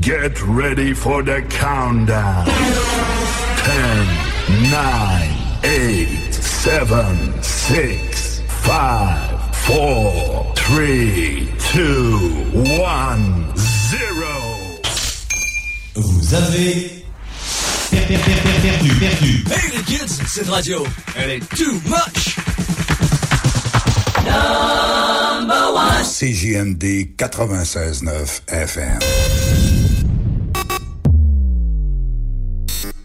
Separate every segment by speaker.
Speaker 1: Get ready for the countdown. 10, 9, 8, 7, 6, 5, 4, 3, 2, 1, 0.
Speaker 2: Vous avez per- per- per- per- perdu, perdu.
Speaker 3: Hey les kids, cette radio, elle est too much. Number one.
Speaker 1: CJMD 96.9 FM.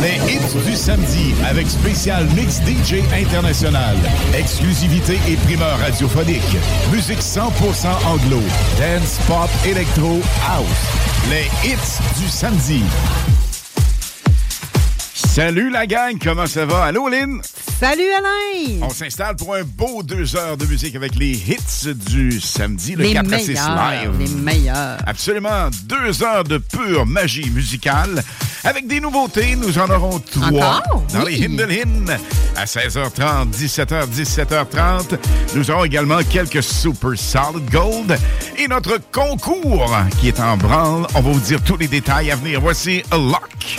Speaker 4: Les hits du samedi avec spécial mix DJ international. Exclusivité et primeur radiophonique. Musique 100% anglo. Dance, pop, électro, house. Les hits du samedi. Salut la gang, comment ça va? Allô Lynn?
Speaker 5: Salut Alain!
Speaker 4: On s'installe pour un beau deux heures de musique avec les hits du samedi, le
Speaker 5: les
Speaker 4: 4 à 6
Speaker 5: meilleurs,
Speaker 4: live.
Speaker 5: les meilleurs.
Speaker 4: Absolument, deux heures de pure magie musicale. Avec des nouveautés, nous en aurons trois
Speaker 5: Encore?
Speaker 4: dans
Speaker 5: Oui.
Speaker 4: les Hindle Hin à 16h30, 17h, 17h30. Nous aurons également quelques Super Solid Gold et notre concours qui est en branle. On va vous dire tous les détails à venir. Voici A Lock.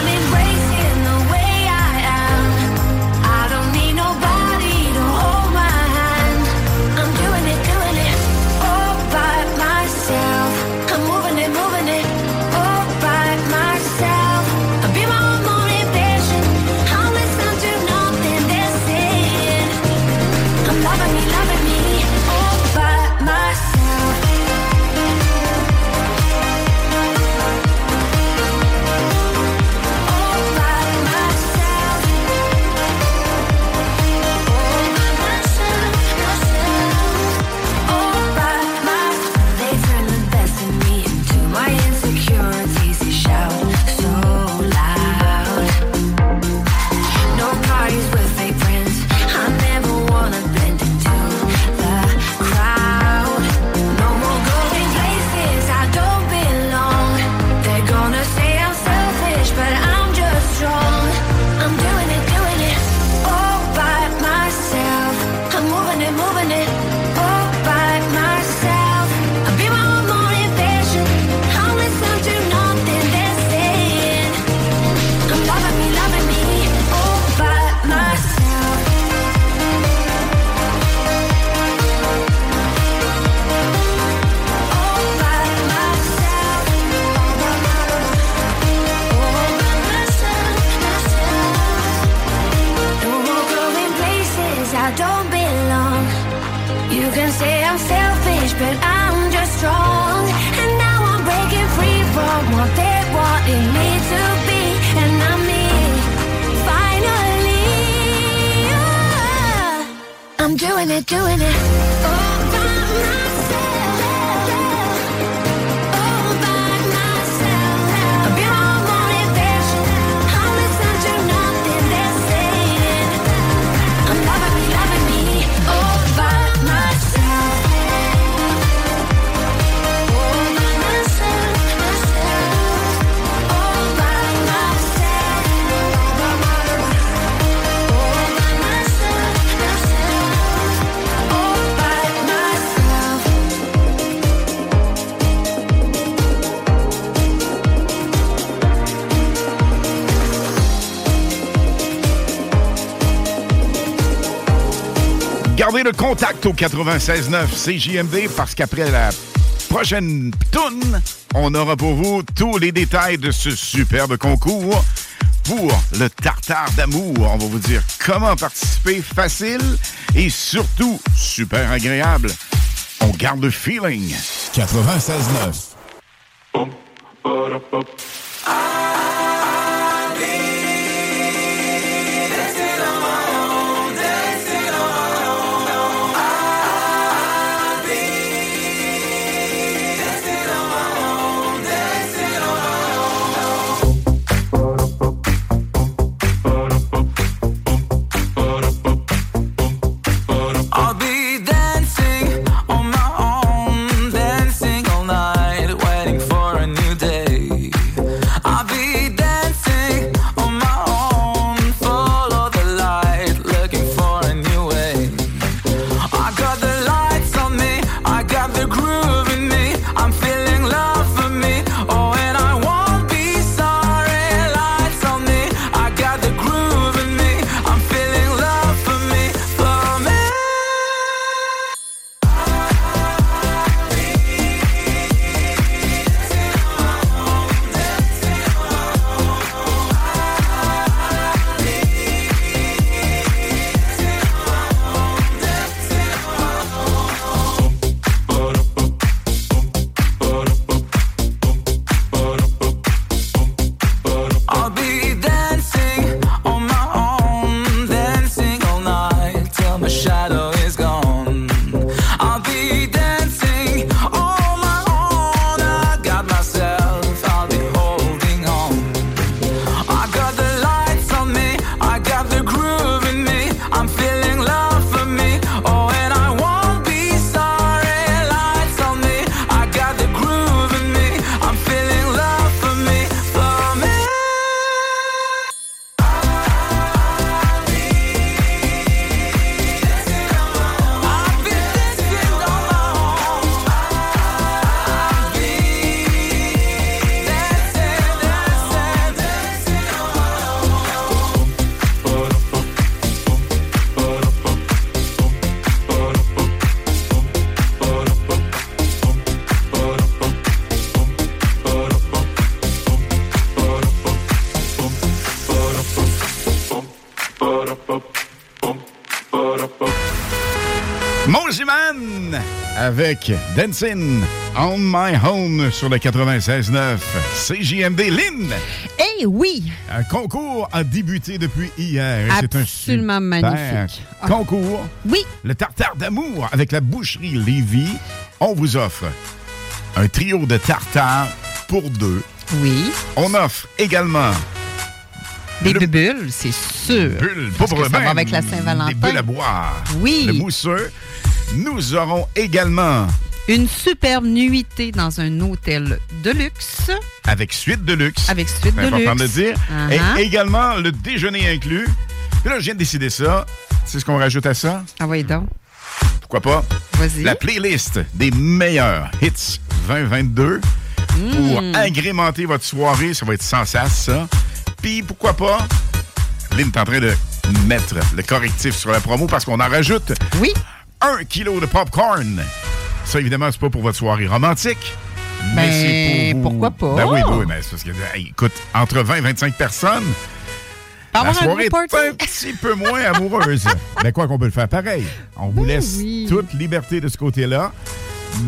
Speaker 4: contact au 96.9 CJMD parce qu'après la prochaine toune, on aura pour vous tous les détails de ce superbe concours pour le tartare d'amour. On va vous dire comment participer facile et surtout super agréable. On garde le feeling.
Speaker 6: 96.9.
Speaker 4: avec Dancing on My Home sur le 96.9 CJMD Lynn.
Speaker 5: Eh oui!
Speaker 4: Un concours a débuté depuis hier. C'est un
Speaker 5: Absolument
Speaker 4: super
Speaker 5: magnifique. Ah.
Speaker 4: Concours.
Speaker 5: Oui.
Speaker 4: Le tartare d'amour avec la boucherie Lévis. On vous offre un trio de tartare pour deux.
Speaker 5: Oui.
Speaker 4: On offre également
Speaker 5: Des bulles, c'est sûr.
Speaker 4: bulles, pas vraiment,
Speaker 5: va avec la Saint-Valentin.
Speaker 4: Des bulles à boire.
Speaker 5: Oui.
Speaker 4: Le mousseux. Nous aurons également
Speaker 5: Une superbe nuitée dans un hôtel de luxe.
Speaker 4: avec suite de luxe.
Speaker 5: Avec suite de
Speaker 4: important
Speaker 5: luxe.
Speaker 4: de dire.
Speaker 5: Uh-huh.
Speaker 4: Et également le déjeuner inclus. Puis là, je viens de décider ça. C'est ce qu'on rajoute à ça?
Speaker 5: Ah oui, donc.
Speaker 4: Pourquoi pas?
Speaker 5: Vas-y.
Speaker 4: La playlist des meilleurs hits 2022 pour
Speaker 5: Mm.
Speaker 4: agrémenter votre soirée. Ça va être sans sas, ça. Puis pourquoi pas? Lynn est en train de mettre le correctif sur la promo parce qu'on en rajoute.
Speaker 5: Oui.
Speaker 4: Un kilo de popcorn. Ça, évidemment, c'est pas pour votre soirée romantique. Mais
Speaker 5: Ben,
Speaker 4: c'est pour vous.
Speaker 5: pourquoi pas?
Speaker 4: Ben oui, oui, mais c'est parce que, hey, écoute, entre 20 et 25 personnes, la
Speaker 5: un
Speaker 4: soirée
Speaker 5: gros
Speaker 4: est un petit peu moins amoureuse. Mais quoi qu'on peut le faire pareil? On vous laisse
Speaker 5: Ben oui.
Speaker 4: toute liberté de ce côté-là.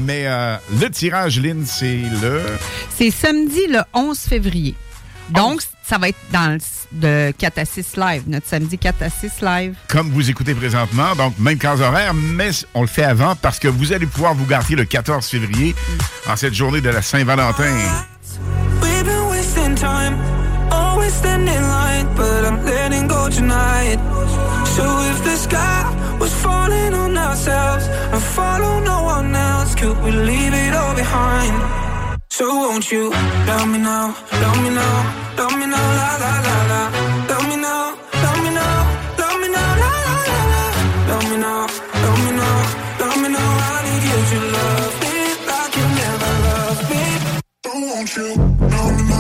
Speaker 4: Mais euh, le tirage, Lynn, c'est le...
Speaker 5: C'est samedi le 11 février. Donc, ça va être dans le, de 4 à 6 live, notre samedi 4 à 6 live.
Speaker 4: Comme vous écoutez présentement, donc même case horaire, mais on le fait avant parce que vous allez pouvoir vous garder le 14 février en cette journée de la Saint-Valentin.
Speaker 7: So won't you love me now, love me now, love me now, la la la la, love me now, love me now, love me now, la la la la, love me now, love me now, love me now, I need you to love me like you never loved me. So won't you love me now,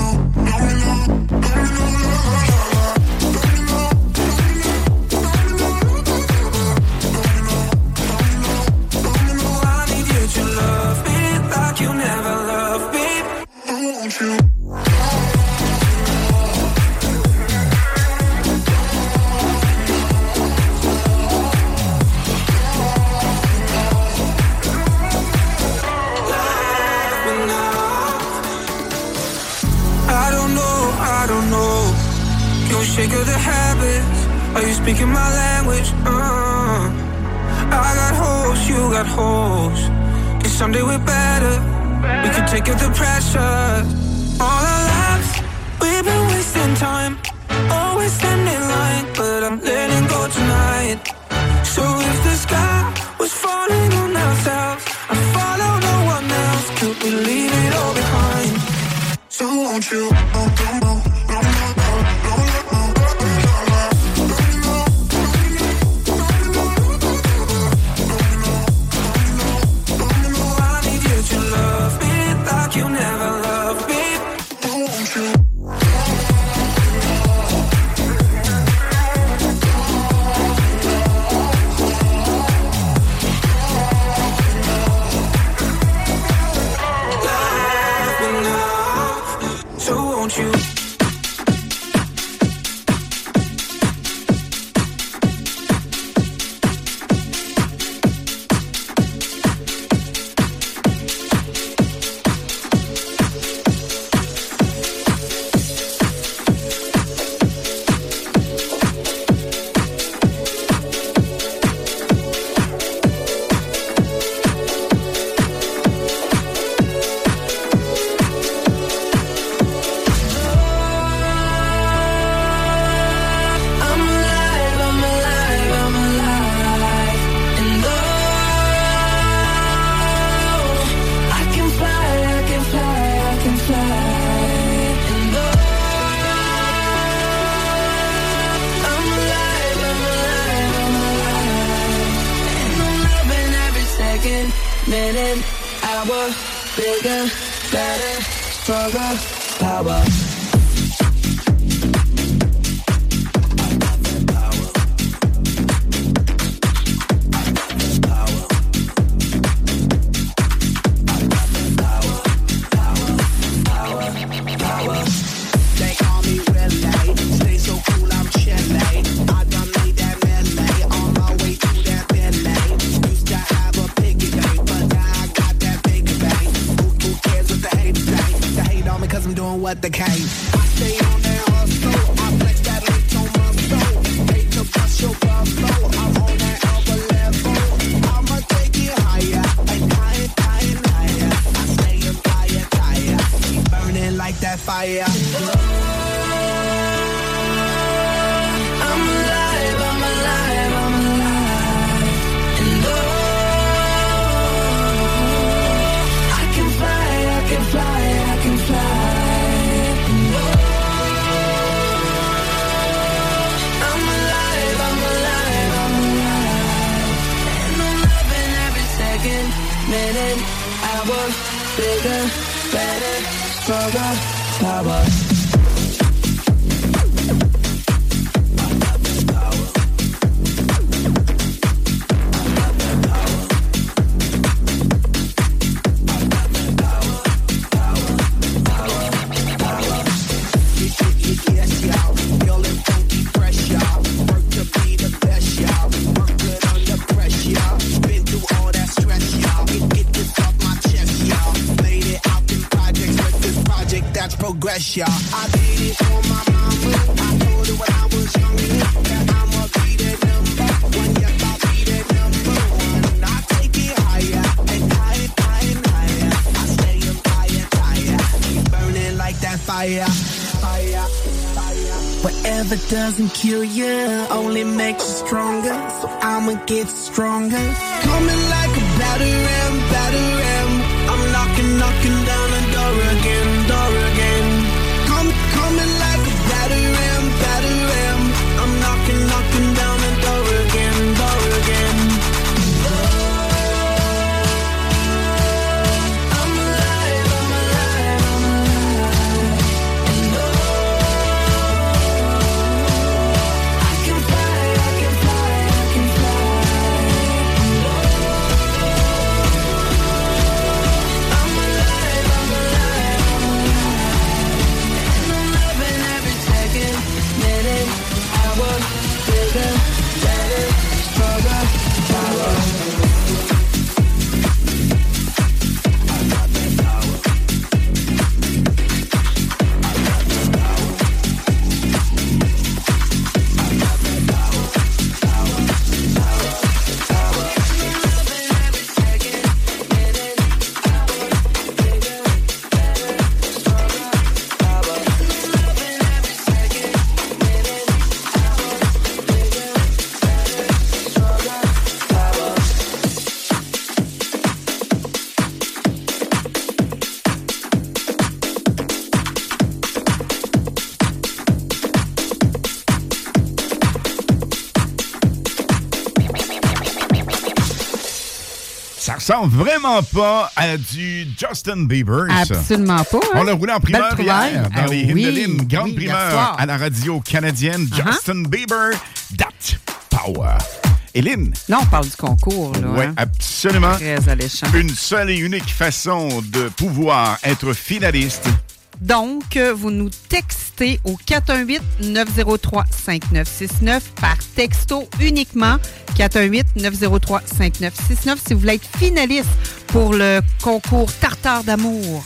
Speaker 8: bigger, better, stronger, power.
Speaker 9: doesn't kill you, only makes you stronger. So I'ma get stronger. Coming like a battering, battering. I'm knocking, knocking down the door again.
Speaker 4: Ressemble vraiment pas à du Justin Bieber. ça.
Speaker 5: Absolument pas. hein?
Speaker 4: On l'a roulé en primeur hier dans
Speaker 5: Ah
Speaker 4: les
Speaker 5: oui,
Speaker 4: Hindelines. Grande
Speaker 5: oui,
Speaker 4: primeur à la radio canadienne.
Speaker 5: Uh-huh.
Speaker 4: Justin Bieber, That Power. Hélène.
Speaker 5: Là, on parle du concours. Là,
Speaker 4: Oui,
Speaker 5: hein?
Speaker 4: absolument.
Speaker 5: Très alléchant.
Speaker 4: Une seule et unique façon de pouvoir être finaliste.
Speaker 5: Donc, euh, vous nous textez au 418-903-5969 par texto uniquement. 418-903-5969 si vous voulez être finaliste pour le concours Tartare d'amour.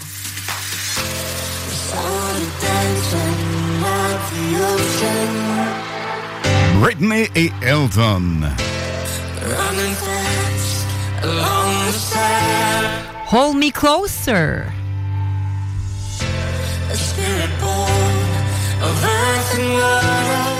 Speaker 4: Britney et Elton.
Speaker 5: Hold Me Closer.
Speaker 10: A spirit born of earth and water.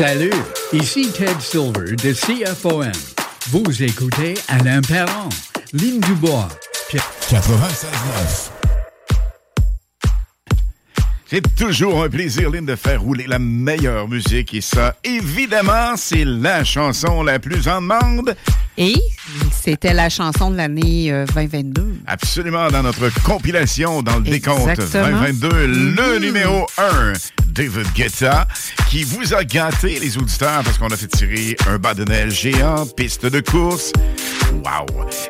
Speaker 11: Salut, ici Ted Silver de CFOM. Vous écoutez Alain Perron, Ligne Dubois, Pierre
Speaker 4: 96.9. C'est toujours un plaisir, Lynn, de faire rouler la meilleure musique. Et ça, évidemment, c'est la chanson la plus en demande.
Speaker 5: Et c'était la chanson de l'année euh, 2022.
Speaker 4: Absolument, dans notre compilation, dans le décompte
Speaker 5: Exactement.
Speaker 4: 2022, le
Speaker 5: Mhm.
Speaker 4: numéro 1, David Guetta, qui vous a gâté, les auditeurs, parce qu'on a fait tirer un bas de neige géant, piste de course. Wow!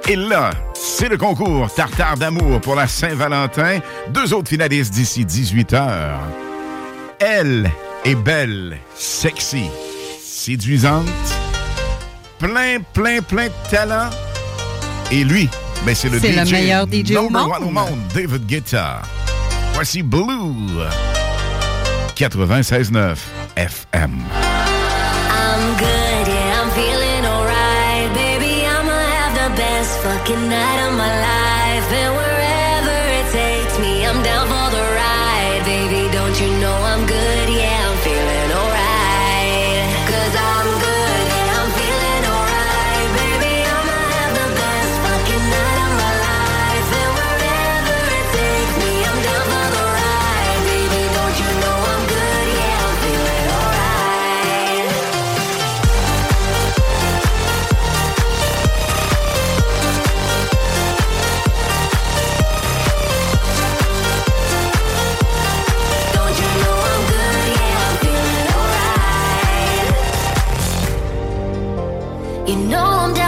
Speaker 4: Et là, c'est le concours Tartare d'amour pour la Saint-Valentin. Deux autres finalistes d'ici 18 heures. Elle est belle, sexy, séduisante, plein, plein, plein de talent. Et lui, ben c'est le
Speaker 5: C'est le
Speaker 4: DJ
Speaker 5: meilleur DJ au monde.
Speaker 4: au monde, David Guetta. Voici Blue, 96.9 FM.
Speaker 10: I'm good, yeah, I'm feeling alright. Baby, I'ma have the best fucking night of my life. You know I'm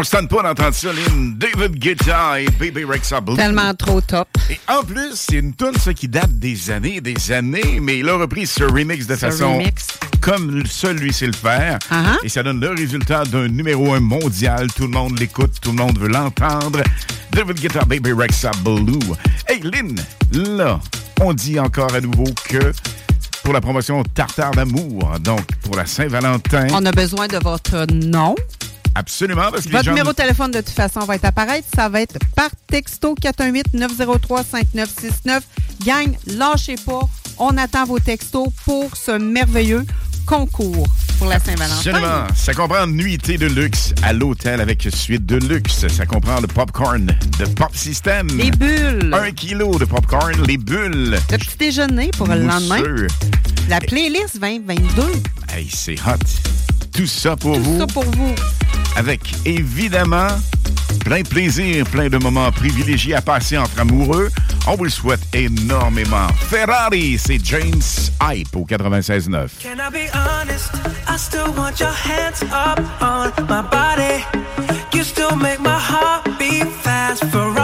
Speaker 4: On se tente pas d'entendre ça, Lynn. David Guetta et Baby Rexa Blue.
Speaker 5: Tellement trop top.
Speaker 4: Et en plus, c'est une tune ça qui date des années et des années, mais il a repris ce remix de
Speaker 5: Ce
Speaker 4: façon
Speaker 5: remix.
Speaker 4: comme seul lui sait le faire.
Speaker 5: Uh-huh.
Speaker 4: Et ça donne le résultat d'un numéro un mondial. Tout le monde l'écoute, tout le monde veut l'entendre. David Guetta, Baby Rexa Blue. Hey Lynn, là, on dit encore à nouveau que pour la promotion Tartare d'amour, donc pour la Saint-Valentin,
Speaker 5: On a besoin de votre nom.
Speaker 4: Absolument, parce que les
Speaker 5: Votre
Speaker 4: gens...
Speaker 5: numéro de téléphone, de toute façon, va être apparaître. Ça va être par texto 418-903-5969. Gang, lâchez pas. On attend vos textos pour ce merveilleux concours. pour la Saint-Valentin.
Speaker 4: Absolument. Ça comprend nuitée de luxe à l'hôtel avec suite de luxe. Ça comprend le popcorn de Pop System.
Speaker 5: Les bulles.
Speaker 4: Un kilo de popcorn, les bulles.
Speaker 5: Le petit déjeuner pour le lendemain. La playlist 2022.
Speaker 4: Hey, c'est hot. Tout ça pour
Speaker 5: Tout
Speaker 4: vous.
Speaker 5: ça pour vous.
Speaker 4: Avec évidemment plein de plaisir, plein de moments privilégiés à passer entre amoureux. On vous le souhaite énormément. Ferrari, c'est James Hype au 96.9.
Speaker 7: Can I be honest? I still want your hands up on my body. You still make my heart beat fast. Ferrari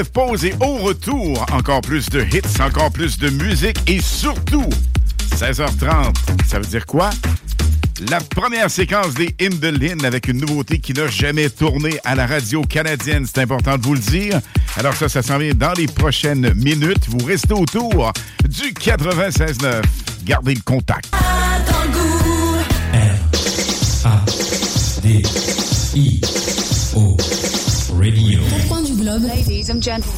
Speaker 4: brève pause et au retour, encore plus de hits, encore plus de musique et surtout, 16h30. Ça veut dire quoi? La première séquence des In the Lin avec une nouveauté qui n'a jamais tourné à la radio canadienne. C'est important de vous le dire. Alors ça, ça s'en vient dans les prochaines minutes. Vous restez autour du 96.9. Gardez le contact.
Speaker 2: Radio.
Speaker 12: Globe. Ladies and gentlemen.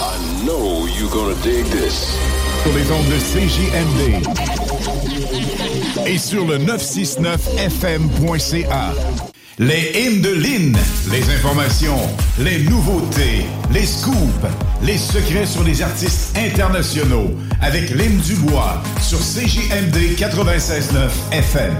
Speaker 3: I know you're gonna dig this.
Speaker 4: Sur les ondes de CJMD et sur le 969fm.ca. Les hymnes de Lynn, les informations, les nouveautés, les scoops, les secrets sur les artistes internationaux avec Lynn Dubois sur CJMD 96.9 FM.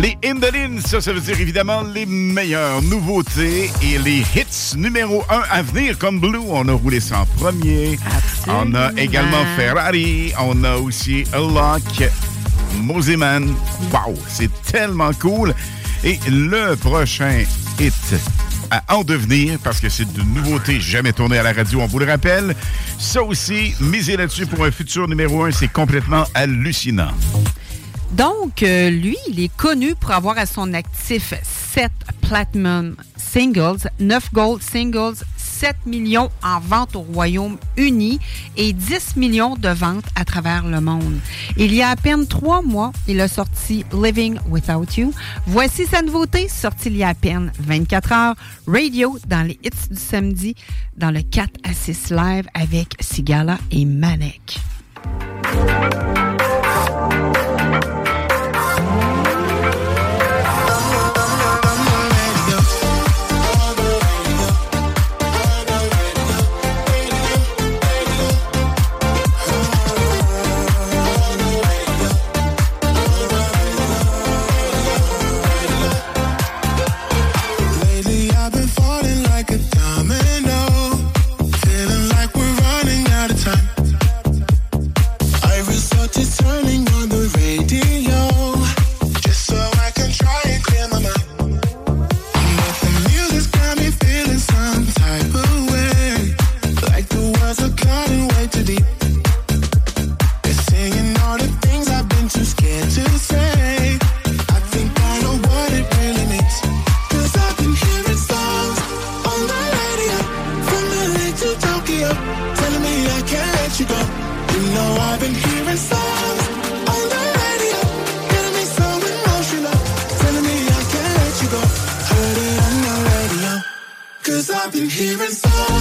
Speaker 4: Les Lynn, ça, ça veut dire évidemment les meilleures nouveautés et les hits numéro un à venir comme Blue. On a roulé ça en premier. On a également Ferrari. On a aussi A Lock, Moseman. Wow, c'est tellement cool. Et le prochain hit à en devenir, parce que c'est de nouveautés jamais tournées à la radio, on vous le rappelle. Ça aussi, miser là-dessus pour un futur numéro un, c'est complètement hallucinant.
Speaker 5: Donc, euh, lui, il est connu pour avoir à son actif 7 Platinum Singles, 9 Gold Singles, 7 millions en vente au Royaume-Uni et 10 millions de ventes à travers le monde. Il y a à peine trois mois, il a sorti Living Without You. Voici sa nouveauté, sortie il y a à peine 24 heures, Radio dans les hits du samedi, dans le 4 à 6 live avec Sigala et Manek.
Speaker 13: Been hearing songs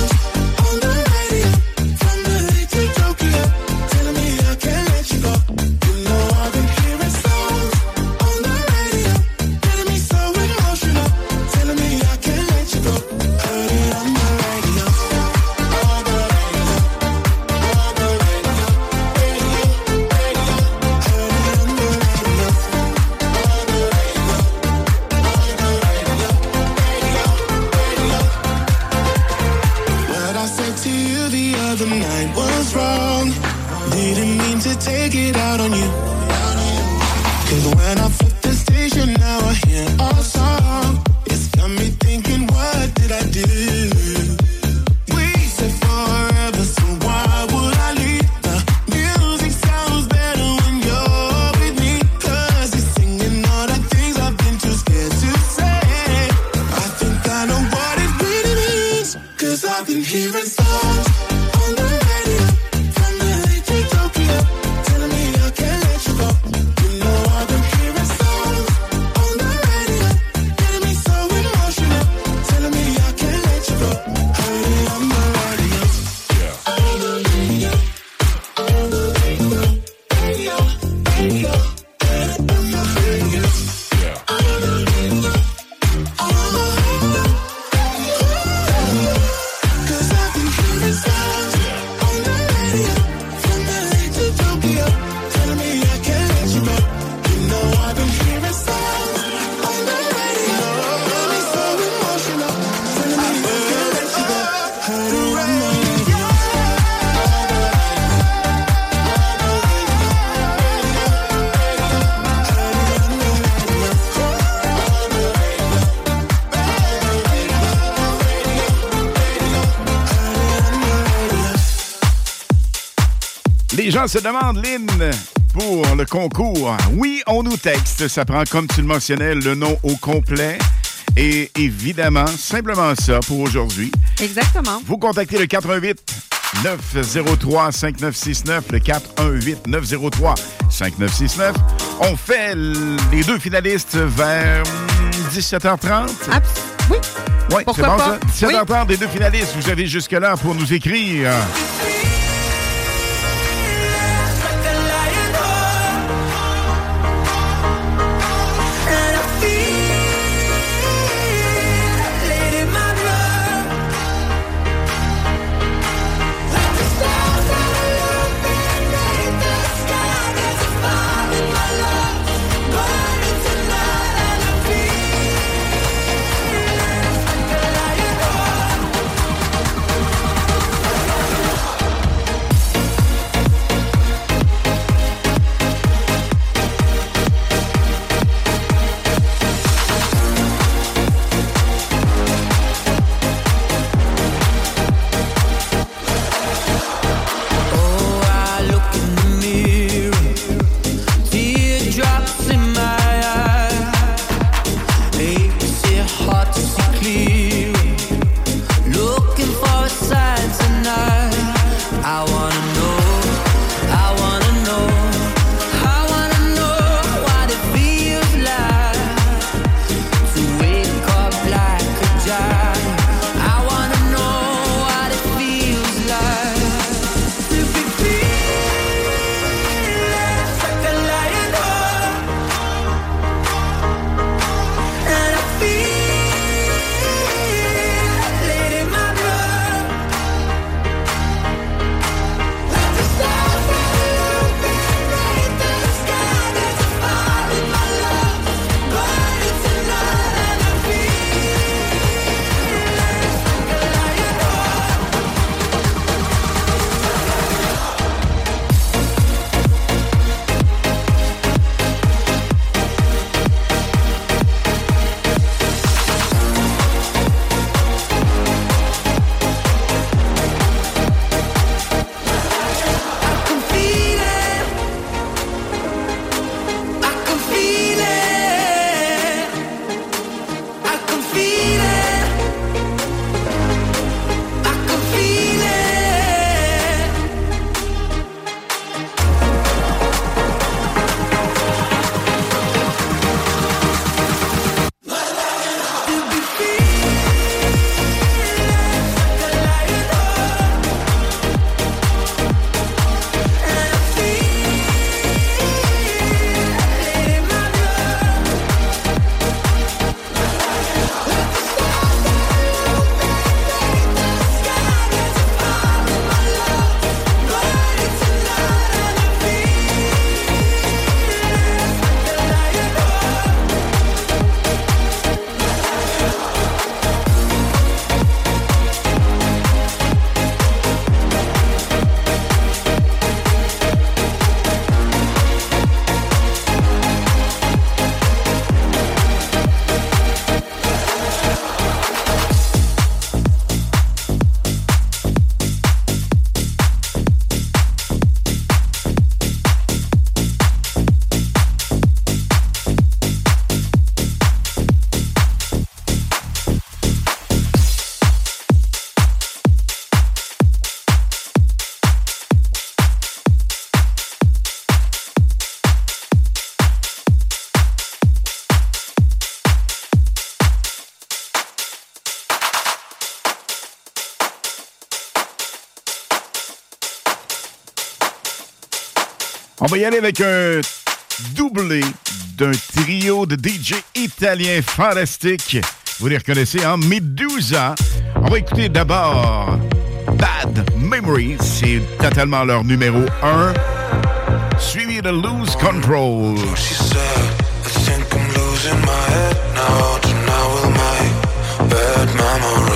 Speaker 4: Gens se demandent, Lynn, pour le concours. Oui, on nous texte. Ça prend, comme tu le mentionnais, le nom au complet. Et évidemment, simplement ça pour aujourd'hui.
Speaker 5: Exactement.
Speaker 4: Vous contactez le 88 903 5969, le 418 903 5969. On fait les deux finalistes vers hum, 17h30.
Speaker 5: oui.
Speaker 4: Oui, c'est bon
Speaker 5: pas?
Speaker 4: ça? 17h30 des deux finalistes. Vous avez jusque-là pour nous écrire. Va y aller avec un doublé d'un trio de DJ italiens fantastiques. Vous les reconnaissez, hein? Medusa. On va écouter d'abord Bad Memories. C'est totalement leur numéro 1. Suivi de Lose Control.
Speaker 14: Bad memories.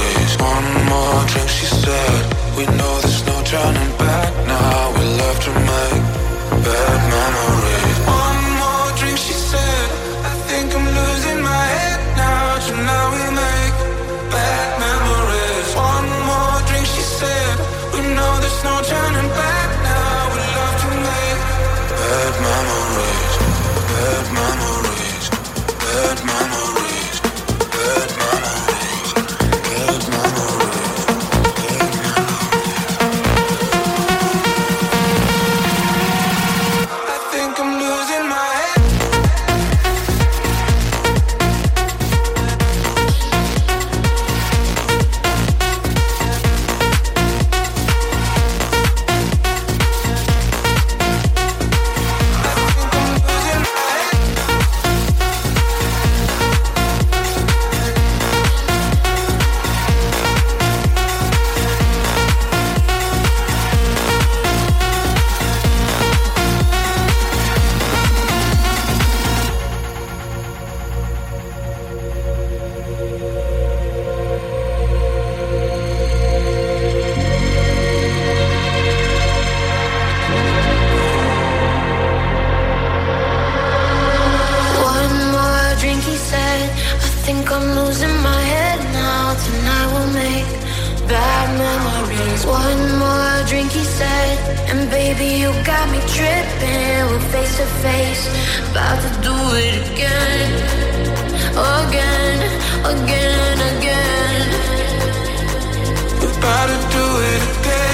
Speaker 14: Drink,
Speaker 10: he said. And baby, you got me tripping. We're face to face, about to do it again. Again, again, again.
Speaker 14: We're about to do it again. Again.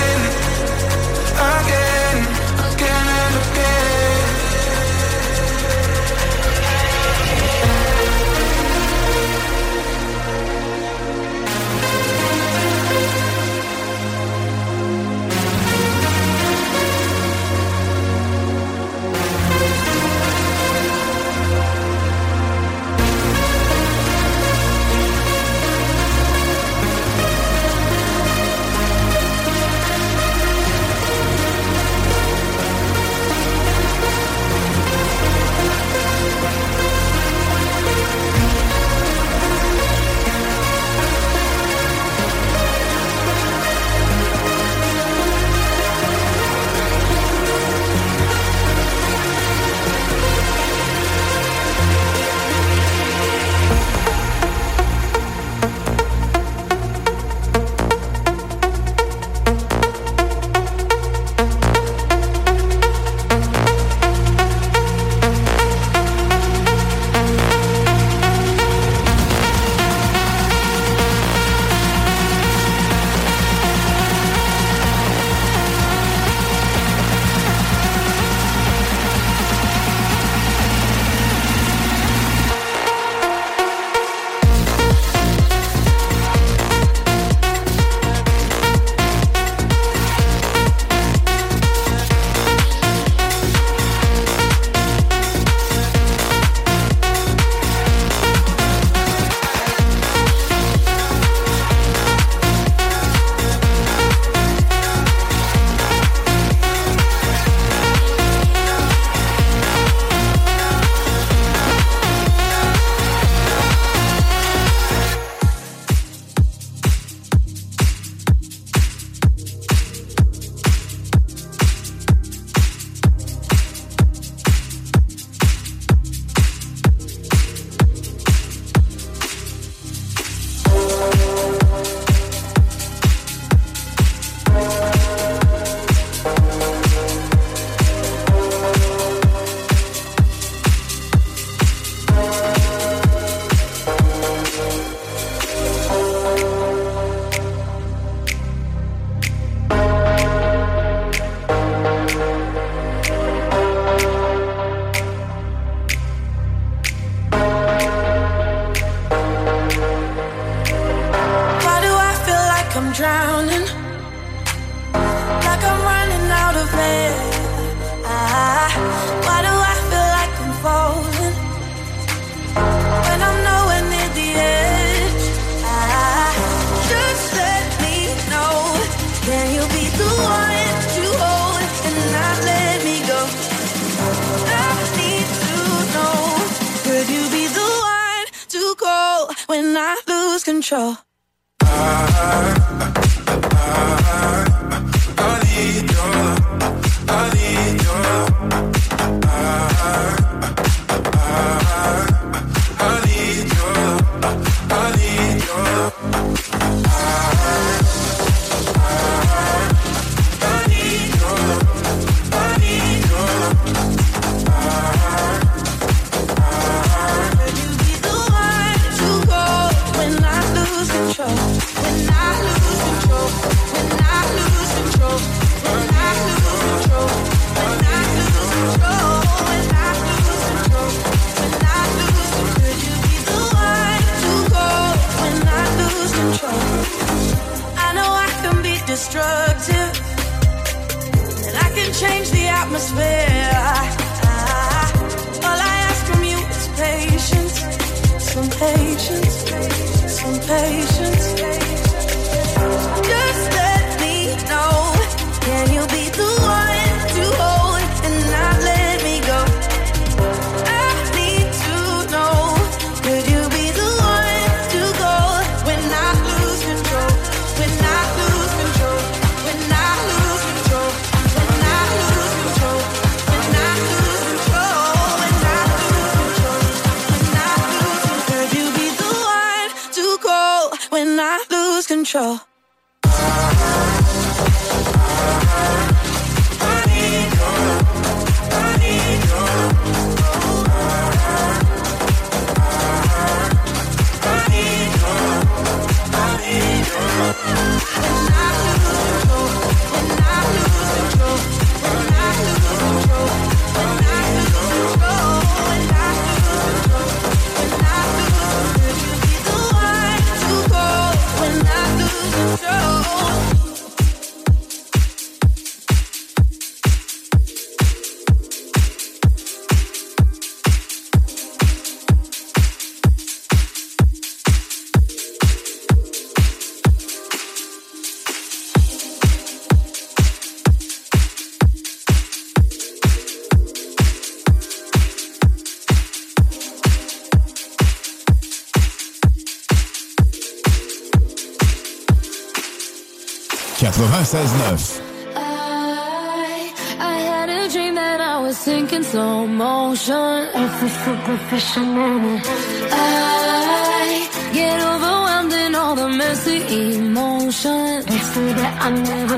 Speaker 9: 96.9. was sinking slow motion. It's a superficial moment. I get overwhelmed in all the messy emotions. It's true that I never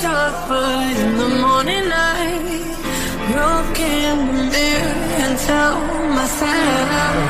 Speaker 9: suffer in the morning light. Look in the mirror and tell myself.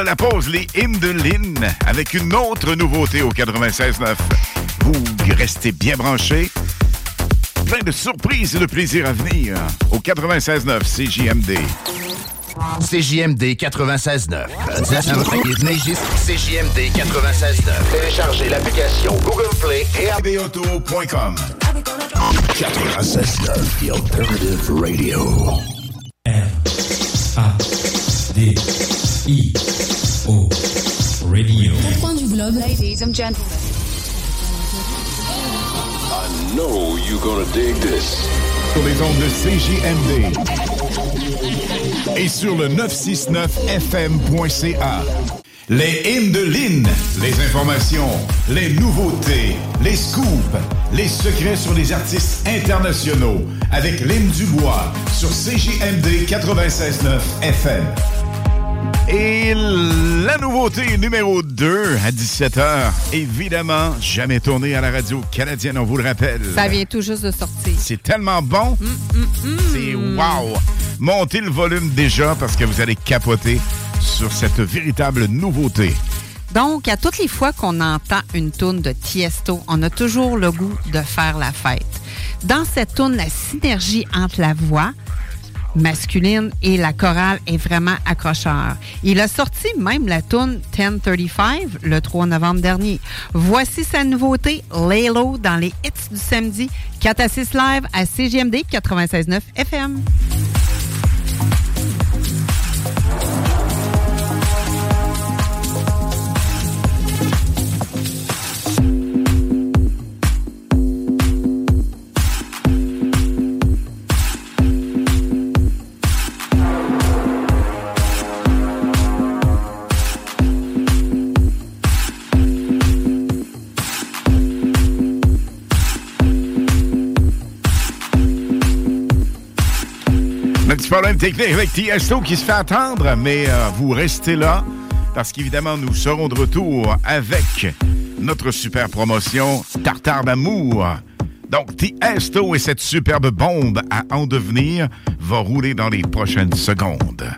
Speaker 4: De la pause, les hymnes de Lynn, avec une autre nouveauté au 96.9. Vous restez bien branchés. Plein de surprises et de plaisir à venir au 96.9 CJMD.
Speaker 15: CJMD 96.9. CJMD 96.9. Téléchargez l'application Google Play et
Speaker 4: abauto.com.
Speaker 6: 96.9, The Alternative Radio.
Speaker 2: D I Radio.
Speaker 12: Coins du globe. Ladies and gentlemen.
Speaker 3: I know you're gonna dig this.
Speaker 4: Sur les ondes de CJMD et sur le 969fm.ca. Les hymnes de Lynn, les informations, les nouveautés, les scoops, les secrets sur les artistes internationaux avec Lynn Dubois sur CJMD 96.9 FM. Et la nouveauté numéro 2 à 17h, évidemment, jamais tourné à la radio canadienne, on vous le rappelle.
Speaker 5: Ça vient tout juste de sortir.
Speaker 4: C'est tellement bon. C'est wow. Montez le volume déjà parce que vous allez capoter sur cette véritable nouveauté.
Speaker 5: Donc, à toutes les fois qu'on entend une tourne de Tiesto, on a toujours le goût de faire la fête. Dans cette tourne, la synergie entre la voix masculine et la chorale est vraiment accrocheur. Il a sorti même la tourne 1035 le 3 novembre dernier. Voici sa nouveauté, Laylo, dans les hits du samedi, 4 à 6 live à CGMD 96.9 FM.
Speaker 4: Problème technique avec Tiesto qui se fait attendre, mais euh, vous restez là parce qu'évidemment, nous serons de retour avec notre super promotion Tartare d'amour. Donc, Tiesto et cette superbe bombe à en devenir va rouler dans les prochaines secondes.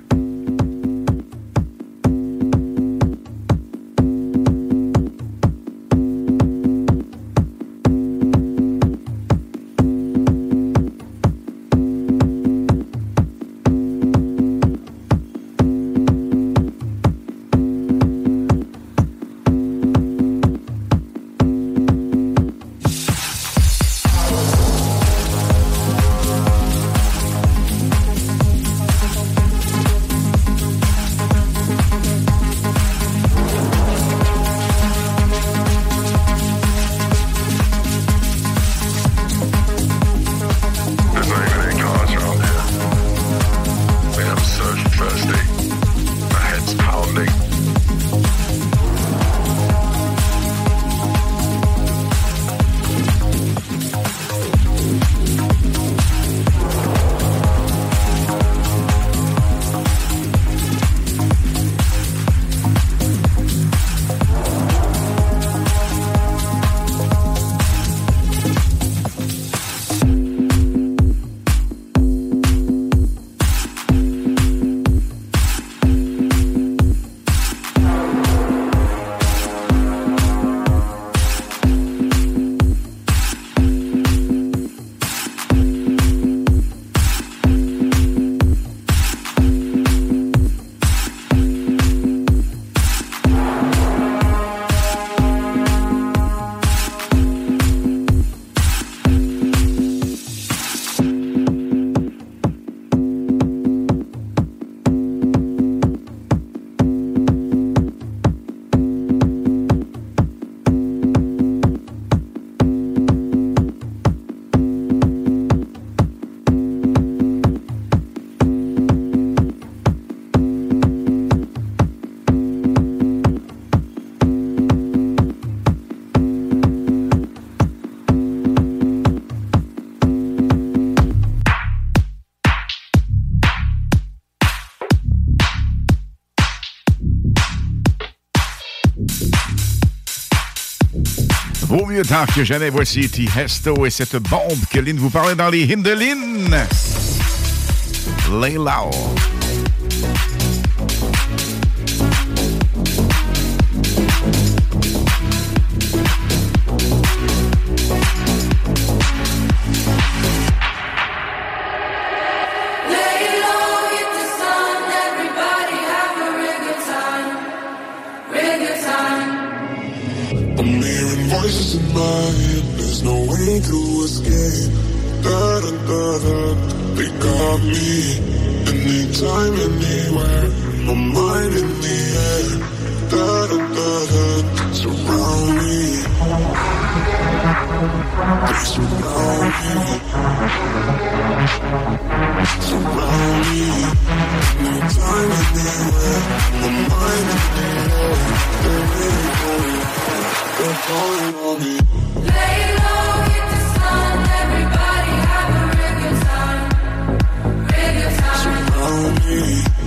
Speaker 4: Que jamais. Voici T-Hesto et cette bombe que Lynn vous parlait dans les hymnes de Lynn. Lay.
Speaker 14: Got me. Anytime, anywhere, my mind in the air. Da da da da, surround me. They surround me. Surround me. Anytime, anywhere, my mind in the air. They're for me. They're calling on me.
Speaker 9: Lay low,
Speaker 14: me.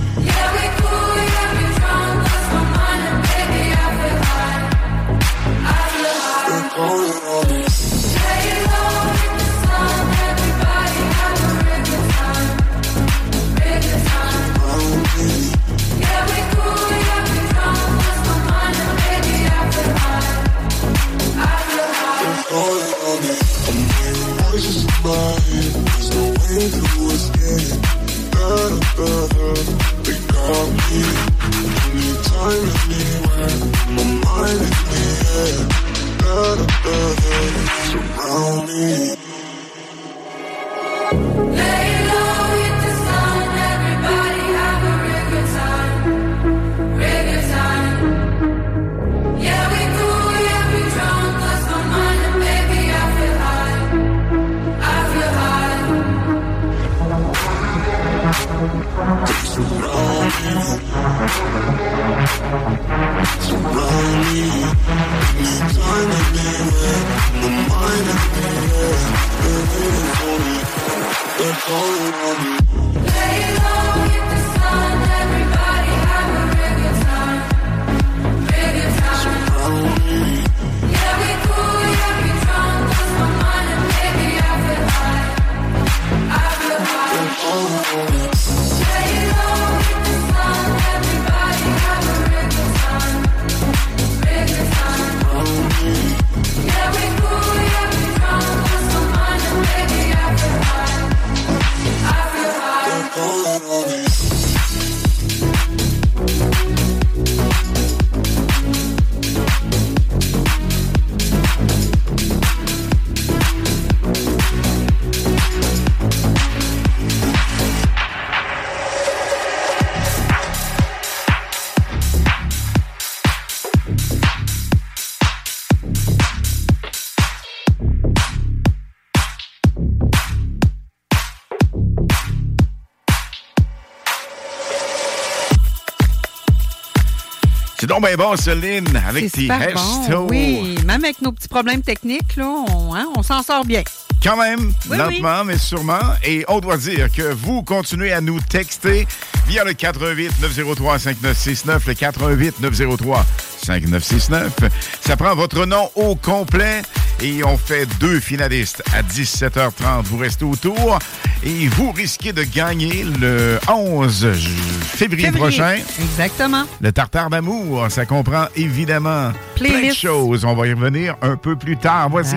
Speaker 4: Bien bon, Céline, avec tes
Speaker 5: bon. Oui, même avec nos petits problèmes techniques, là, on, hein, on s'en sort bien.
Speaker 4: Quand même,
Speaker 5: Oui,
Speaker 4: lentement, mais sûrement. Et on doit dire que vous continuez à nous texter via le 88 903 5969, le 88 903 5969. Ça prend votre nom au complet et on fait deux finalistes à 17h30. Vous restez autour et vous risquez de gagner le 11 ju- février,
Speaker 5: Février.
Speaker 4: prochain.
Speaker 5: Exactement.
Speaker 4: Le tartare d'amour, ça comprend évidemment plein de
Speaker 5: Playlist.
Speaker 4: choses. On va y revenir un peu plus tard. Voici.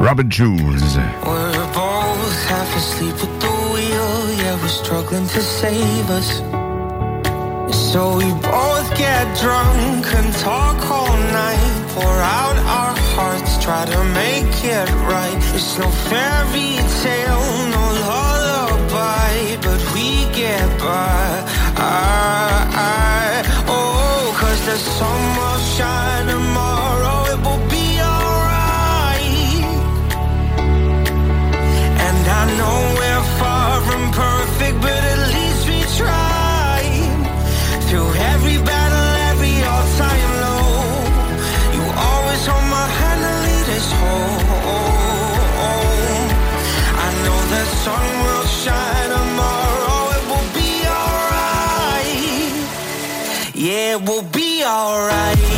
Speaker 4: Robert Jules.
Speaker 16: We're both half asleep at the wheel, yeah, we're struggling to save us. So we both get drunk and talk all night, pour out our hearts, try to make it right. It's no fairy tale, no lullaby, but we get by. I, I, oh, cause the sun will shine tomorrow, it will be alright. And I know we're far from perfect, but at least we tried. Yeah, we'll be alright.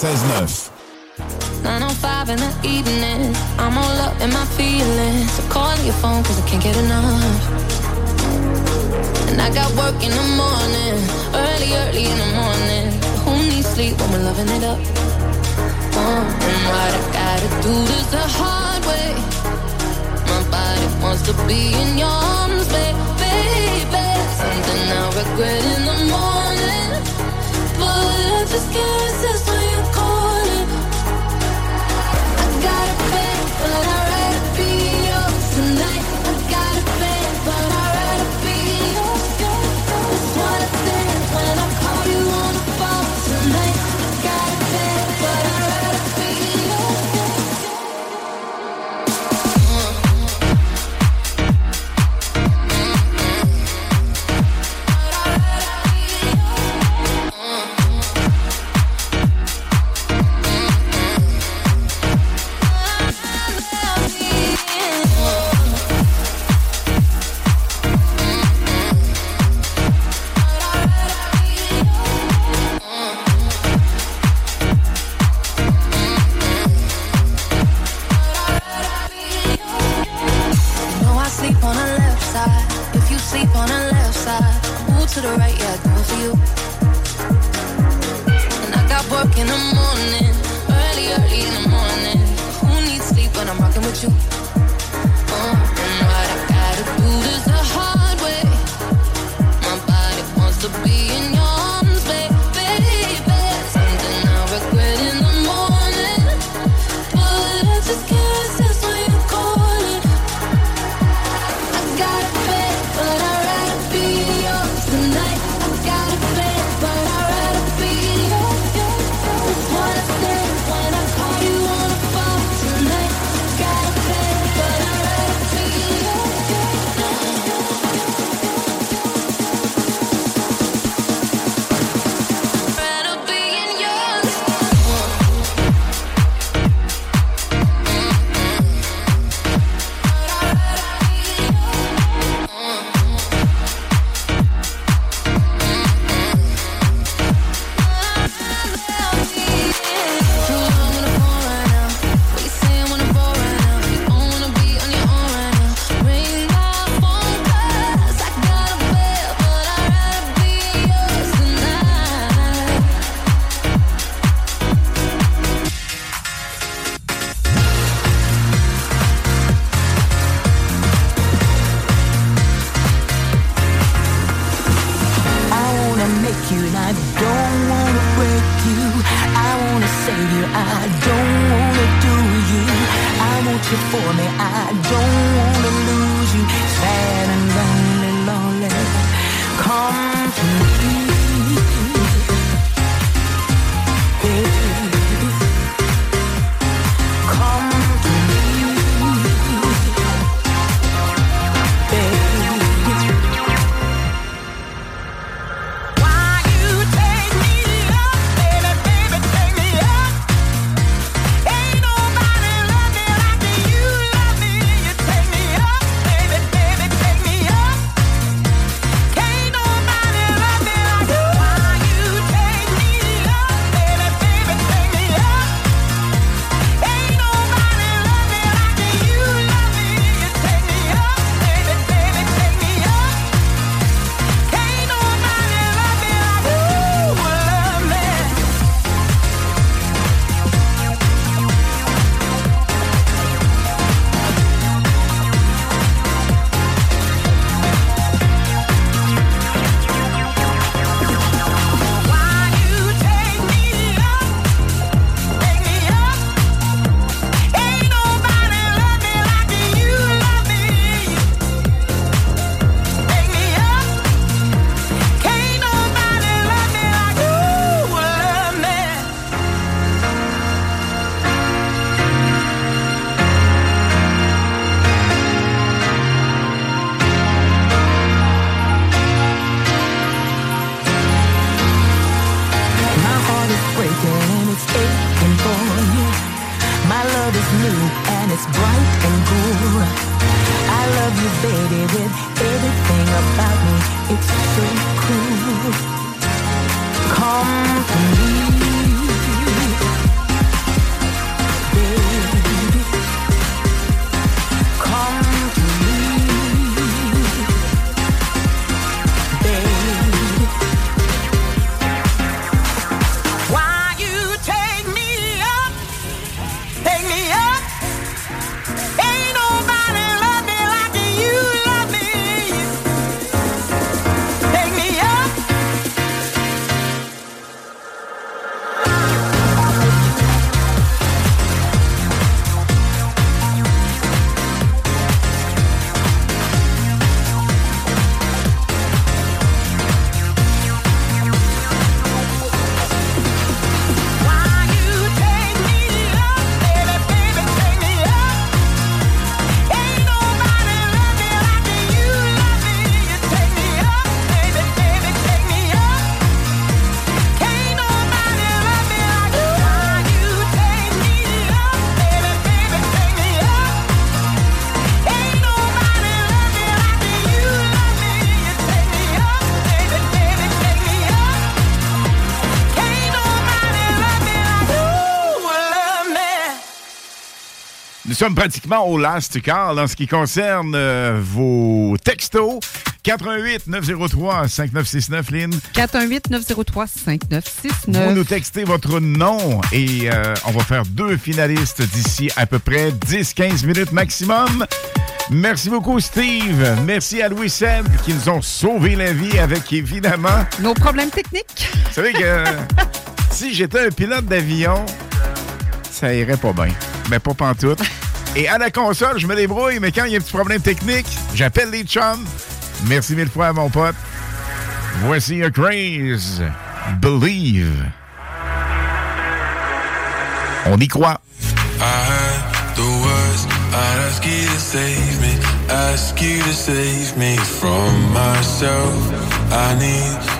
Speaker 10: 96.9.
Speaker 4: Nous sommes pratiquement au last call en ce qui concerne euh, vos textos. 88 903 5969 Lynn.
Speaker 5: 418 903 5969.
Speaker 4: Vous nous textez votre nom et euh, on va faire deux finalistes d'ici à peu près 10-15 minutes maximum. Merci beaucoup, Steve. Merci à Louis Seb qui nous ont sauvé la vie avec évidemment.
Speaker 5: Nos problèmes techniques.
Speaker 4: Vous savez que si j'étais un pilote d'avion, ça irait pas bien. Mais pas pantoute. Et à la console, je me débrouille, mais quand il y a un petit problème technique, j'appelle les chums. Merci mille fois à mon pote. Voici A Craze. Believe. On y croit.
Speaker 14: I heard the words. I'd ask you to save me, ask you to save me from myself. I need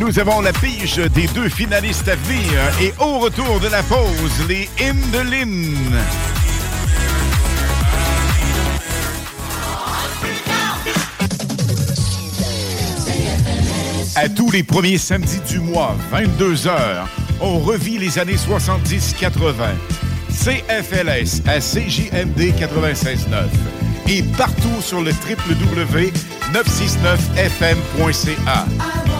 Speaker 4: Nous avons la pige des deux finalistes à venir et au retour de la pause, les Indelin. À tous les premiers samedis du mois, 22h, on revit les années 70-80. CFLS à CJMD 96.9 et partout sur le www.969fm.ca.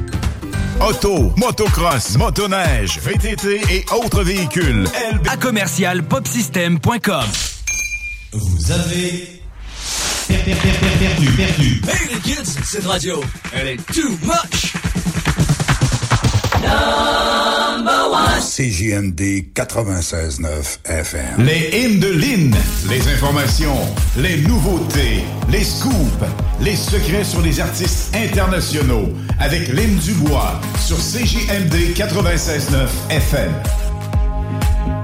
Speaker 4: Auto, motocross, motoneige, VTT et autres véhicules.
Speaker 17: À commercial popsystem.com.
Speaker 2: Vous avez per- per- per- per- perdu, perdu.
Speaker 17: Hey les kids, cette radio, elle est too much.
Speaker 6: CJMD 96.9 FM.
Speaker 4: Les hymnes de Lynn, les informations, les nouveautés, les scoops, les secrets sur les artistes internationaux avec Lynn Dubois sur CJMD 96.9 FM.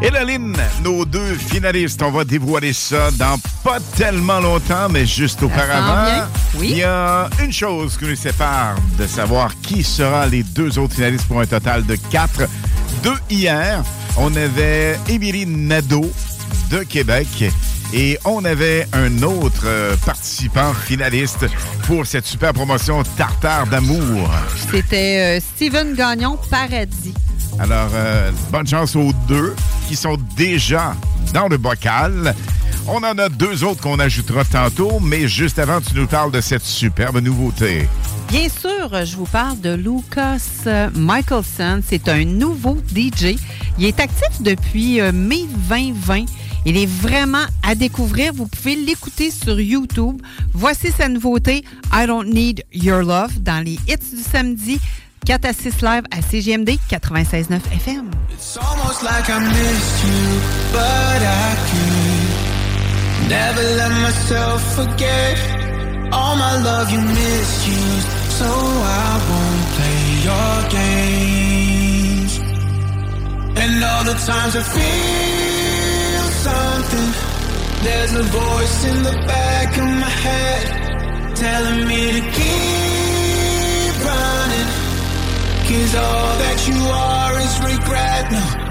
Speaker 4: Et la Lynn, nos deux finalistes, on va dévoiler ça dans pas tellement longtemps, mais juste auparavant.
Speaker 5: Oui.
Speaker 4: Il y a une chose qui nous sépare de savoir qui sera les deux autres finalistes pour un total de quatre. Deux hier, on avait Émilie Nadeau de Québec et on avait un autre euh, participant finaliste pour cette super promotion Tartare d'amour.
Speaker 5: C'était euh, Steven Gagnon Paradis.
Speaker 4: Alors, euh, bonne chance aux deux qui sont déjà dans le bocal. On en a deux autres qu'on ajoutera tantôt, mais juste avant, tu nous parles de cette superbe nouveauté.
Speaker 5: Bien sûr, je vous parle de Lucas Michelson. C'est un nouveau DJ. Il est actif depuis euh, mai 2020. Il est vraiment à découvrir. Vous pouvez l'écouter sur YouTube. Voici sa nouveauté, I Don't Need Your Love, dans les hits du samedi, 4 à 6 live à CGMD 96.9 FM.
Speaker 7: It's almost like I missed you, but I could never let myself forget all my love you misused. So I won't play your games. And all the times I feel something, there's a voice in the back of my head telling me to keep. Cause all that you are is regret.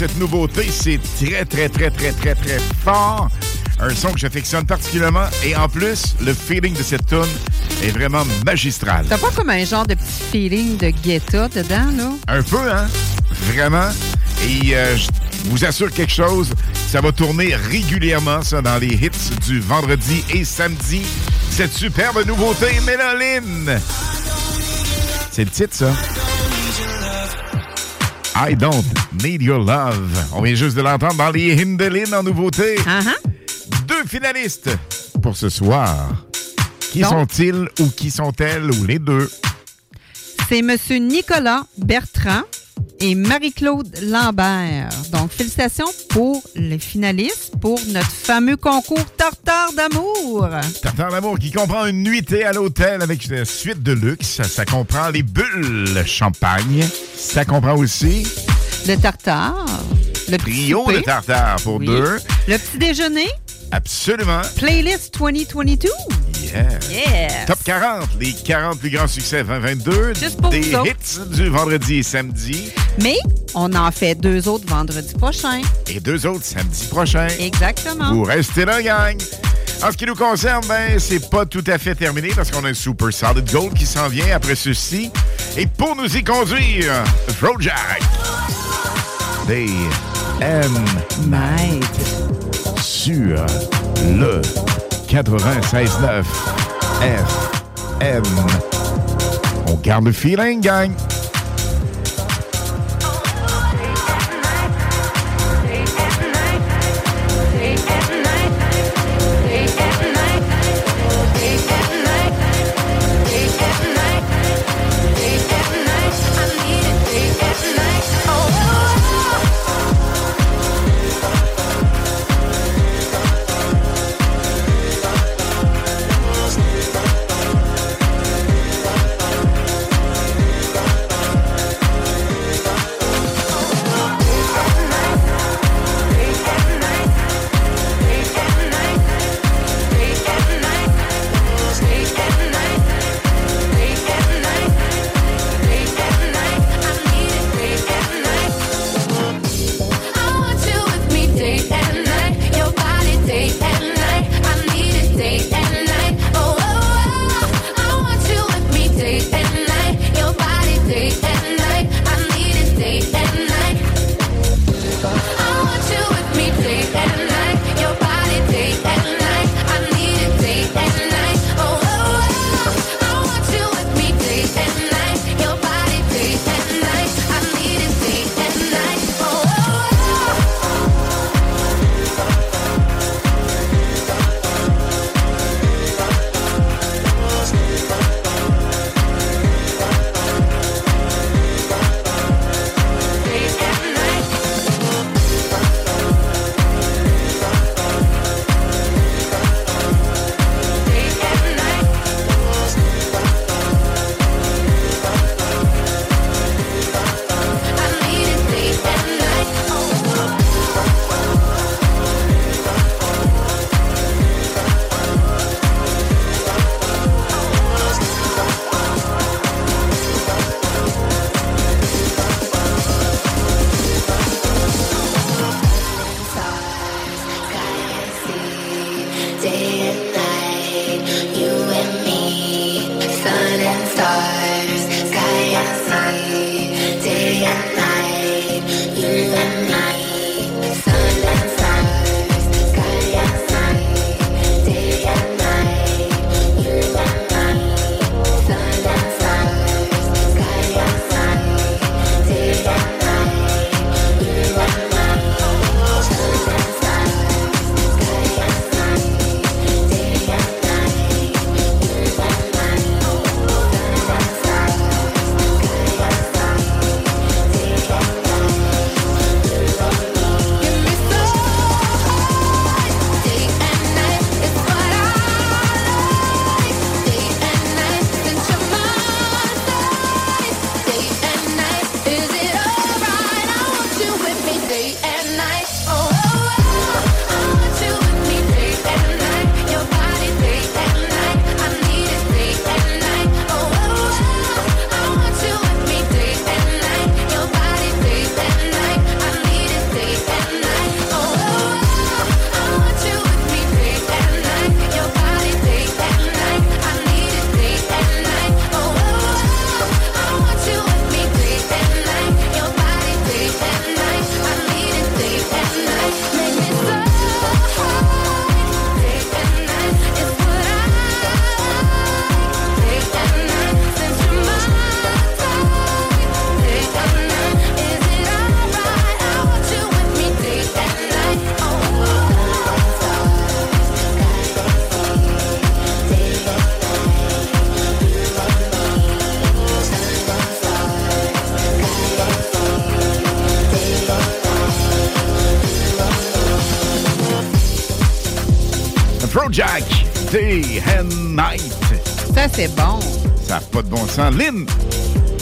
Speaker 4: Cette nouveauté. C'est très, très, très, très, très, très fort. Un son que j'affectionne particulièrement. Et en plus, le feeling de cette tune est vraiment magistral.
Speaker 5: T'as pas comme un genre de petit feeling de Guetta dedans, là?
Speaker 4: Un peu, hein? Vraiment. Et euh, je vous assure quelque chose, ça va tourner régulièrement, ça, dans les hits du vendredi et samedi. Cette superbe nouveauté, Mélaline. C'est le titre, ça. I don't need your love. On vient juste de l'entendre dans les Hindelines en nouveauté. Deux finalistes pour ce soir. Qui sont-ils ou qui sont-elles ou les deux?
Speaker 5: C'est M. Nicolas Bertrand et Marie-Claude Lambert. Donc, félicitations pour les finalistes pour notre fameux concours Tartare d'amour.
Speaker 4: Tartare d'amour qui comprend une nuitée à l'hôtel avec une suite de luxe. Ça comprend les bulles champagne. Ça comprend aussi
Speaker 5: Le tartare. Le petit
Speaker 4: trio de tartare pour
Speaker 5: Oui.
Speaker 4: deux.
Speaker 5: Le petit déjeuner.
Speaker 4: Absolument.
Speaker 5: Playlist 2022.
Speaker 4: Yeah.
Speaker 5: Yes.
Speaker 4: Top 40, les 40 plus grands succès 2022.
Speaker 5: Juste pour
Speaker 4: Des hits du vendredi et samedi.
Speaker 5: Mais on en fait deux autres vendredi prochain.
Speaker 4: Et deux autres samedi prochain.
Speaker 5: Exactement.
Speaker 4: Vous restez là, gang. En ce qui nous concerne, ben, c'est pas tout à fait terminé parce qu'on a un Super Solid Gold qui s'en vient après ceci. Et pour nous y conduire, Afrojack. And Night. Sur le 96.9 FM. On garde le feeling, gang.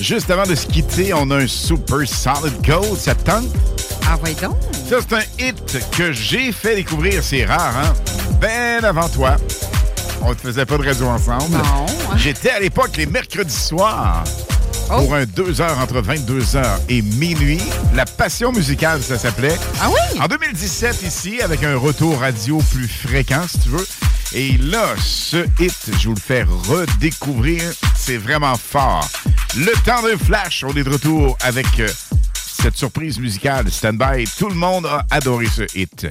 Speaker 4: Juste avant de se quitter, on a un Super Solid Gold. Ça te tente?
Speaker 5: Ah, ouais donc.
Speaker 4: Ça, c'est un hit que j'ai fait découvrir. C'est rare, hein? Ben avant toi. On ne faisait pas de radio ensemble.
Speaker 5: Non.
Speaker 4: J'étais à l'époque les mercredis soirs pour un 2 heures entre 22 heures et minuit. La passion musicale, ça s'appelait.
Speaker 5: Ah oui?
Speaker 4: En 2017, ici, avec un retour radio plus fréquent, si tu veux. Et là, ce hit, je vous le fais redécouvrir. C'est vraiment fort. Le temps d'un flash, on est de retour avec euh, cette surprise musicale. Stand by. Tout le monde a adoré ce hit.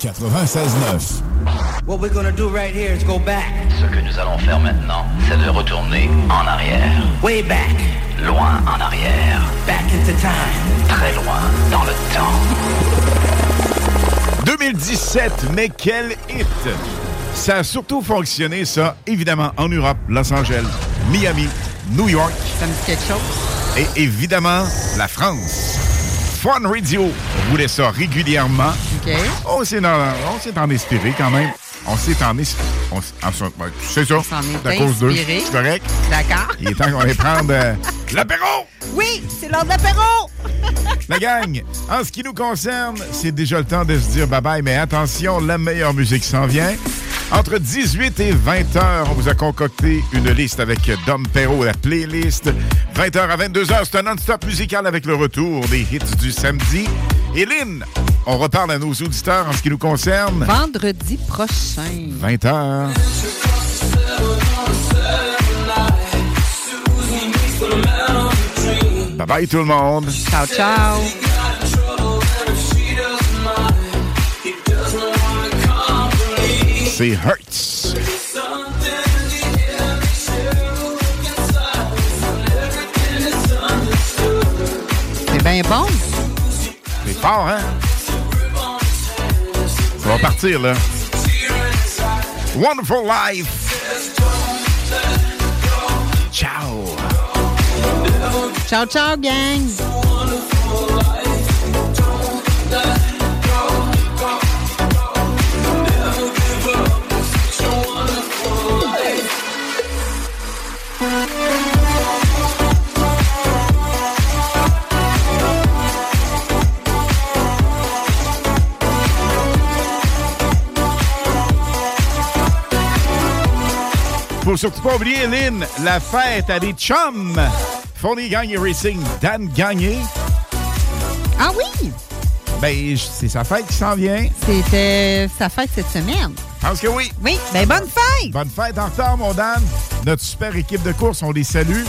Speaker 4: 96.9.
Speaker 18: What we're gonna do right here is go back.
Speaker 19: Ce que nous allons faire maintenant, c'est de retourner en arrière.
Speaker 18: Way back.
Speaker 19: Loin en arrière.
Speaker 18: Back into time.
Speaker 19: Très loin dans le temps.
Speaker 4: 2017, mais quel hit! Ça a surtout fonctionné, ça, évidemment, en Europe, Los Angeles, Miami, New York.
Speaker 5: Ça me dit quelque chose?
Speaker 4: Et évidemment, la France. Fun Radio voulait ça régulièrement.
Speaker 5: OK.
Speaker 4: On s'est en, on s'est en inspiré quand même. On s'est en inspiré. C'est ça.
Speaker 5: s'en est
Speaker 4: C'est à cause d'eux.
Speaker 5: inspiré.
Speaker 4: C'est correct.
Speaker 5: D'accord.
Speaker 4: Il est temps qu'on aille prendre euh, l'apéro!
Speaker 5: Oui, c'est l'heure de l'apéro!
Speaker 4: La gang, en ce qui nous concerne, c'est déjà le temps de se dire bye-bye, mais attention, la meilleure musique s'en vient. Entre 18 et 20 heures, on vous a concocté une liste avec Dom Perrault, la playlist. 20h à 22h, c'est un non-stop musical avec le retour des hits du samedi. Et Lynn, on reparle à nos auditeurs en ce qui nous concerne.
Speaker 5: Vendredi prochain.
Speaker 4: 20h. Bye-bye tout le monde.
Speaker 5: Ciao, ciao.
Speaker 4: C'est Hertz.
Speaker 5: C'est bien bon.
Speaker 4: C'est fort, hein? Ça va partir, là. Wonderful Life. Ciao.
Speaker 5: Ciao, ciao, gang.
Speaker 4: Faut surtout pas oublier, Lynn, la fête à des chums. Fournier Gagné Racing, Dan Gagné.
Speaker 5: Ah oui?
Speaker 4: Ben, c'est sa fête qui s'en vient.
Speaker 5: C'était sa fête cette semaine.
Speaker 4: Je pense que oui.
Speaker 5: Oui, ben bonne fête!
Speaker 4: Bonne fête en retard, mon Dan. Notre super équipe de course, on les salue.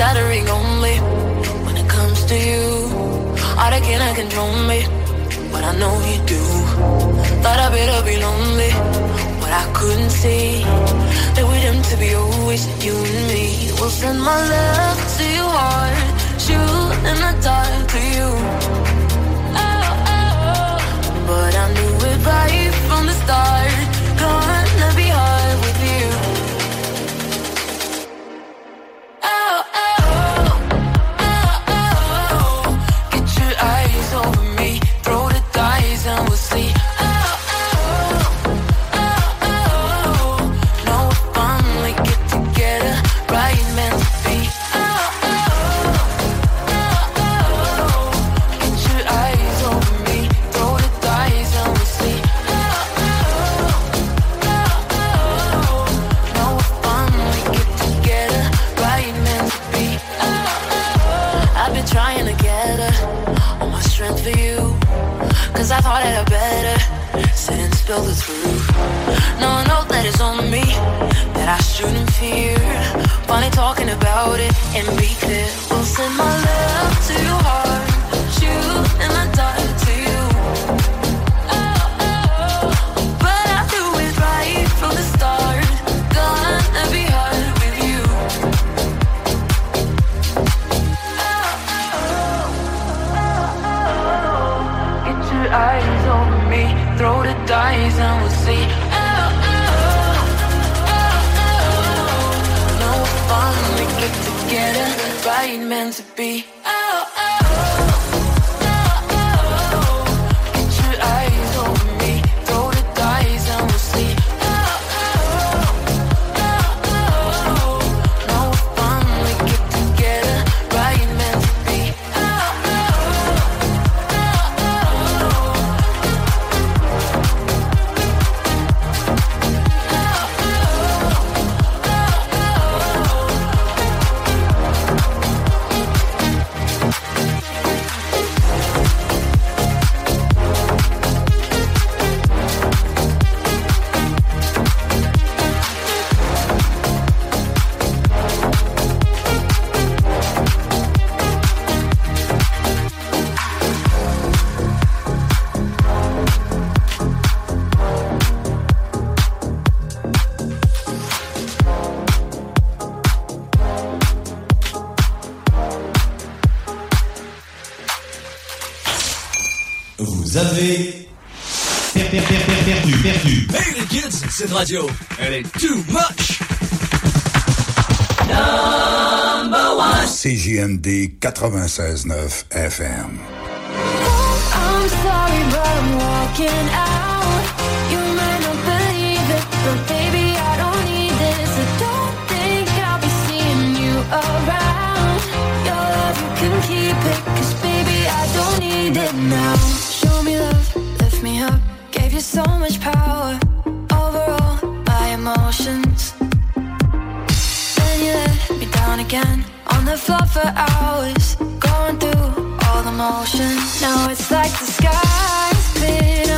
Speaker 17: stuttering only when it comes to you. All they cannot control me, but I know you do. Thought I better be lonely, but I couldn't see that we them to be always you and me. Will send my love to your heart, shoot in the dark to you. Oh, oh, oh. But I knew it right from the start.
Speaker 9: Gone Cette radio, elle est too much. Number one.
Speaker 1: CJMD 96.9 FM.
Speaker 17: Oh, I'm sorry, but I'm walking out. You again on the floor for hours, going through all the motions. Now it's like the sky's.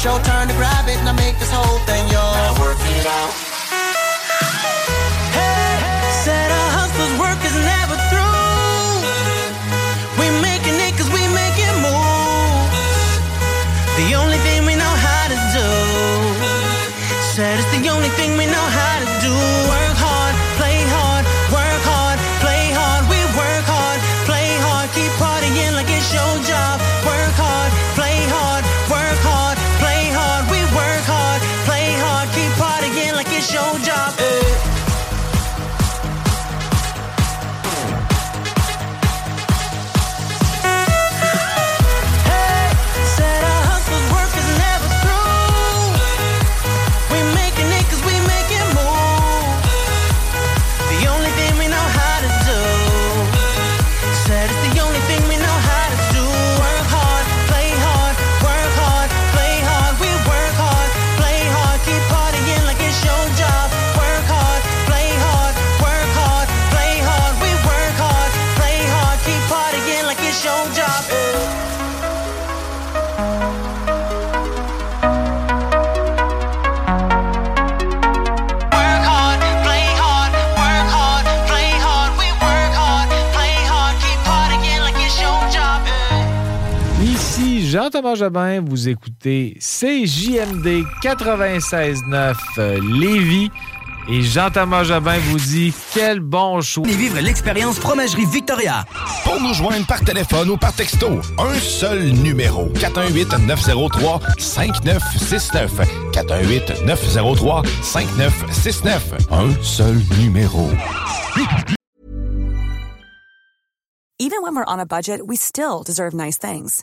Speaker 16: Show turn to grab it and I make this whole thing yours. Now work it out.
Speaker 20: Thomas Jobin, vous écoutez CJMD 96.9 euh, Lévis. Et Jean-Thomas Jobin vous dit quel bon choix.
Speaker 21: Et vivre l'expérience Fromagerie Victoria.
Speaker 4: Pour nous joindre par téléphone ou par texto, un seul numéro 418 903 5969 418 903 5969 un seul numéro.
Speaker 22: Even when we're on a budget, we still deserve nice things.